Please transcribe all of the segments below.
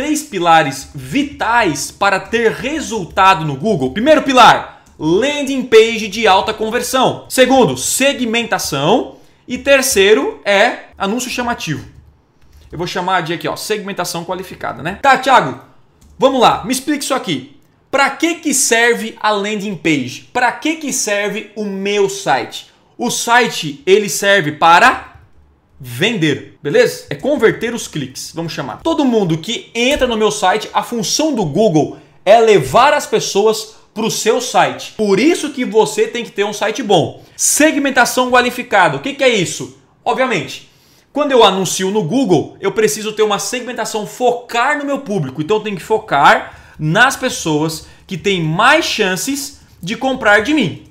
três pilares vitais para ter resultado no Google. Primeiro pilar, landing page de alta conversão. Segundo, segmentação. E terceiro é anúncio chamativo. Eu vou chamar de aqui, ó, segmentação qualificada, né? Tá, Thiago, vamos lá, me explica isso aqui. Para que, que serve a landing page? Para que, que serve o meu site? O site ele serve para vender, beleza? É converter os cliques, vamos chamar. Todo mundo que entra no meu site, a função do Google é levar as pessoas para o seu site. Por isso que você tem que ter um site bom. Segmentação qualificada. O que, que é isso? Obviamente, quando eu anuncio no Google, eu preciso ter uma segmentação, focar no meu público. Então eu tenho que focar nas pessoas que têm mais chances de comprar de mim.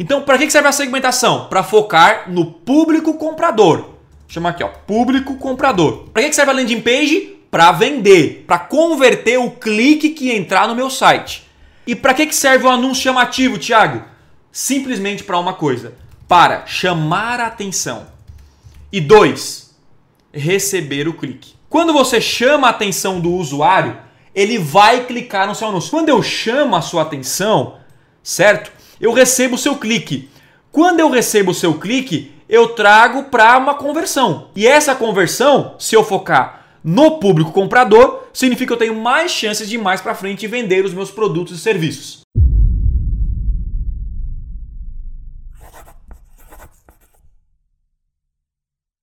Então, para que serve a segmentação? Para focar no público comprador. Vou chamar aqui, ó, público comprador. Para que serve a landing page? Para vender, para converter o clique que entrar no meu site. E para que serve o anúncio chamativo, Thiago? Simplesmente para uma coisa: para chamar a atenção. E dois, receber o clique. Quando você chama a atenção do usuário, ele vai clicar no seu anúncio. Quando eu chamo a sua atenção, certo? Eu recebo o seu clique. Quando eu recebo o seu clique, eu trago para uma conversão. E essa conversão, se eu focar no público comprador, significa que eu tenho mais chances de mais para frente vender os meus produtos e serviços.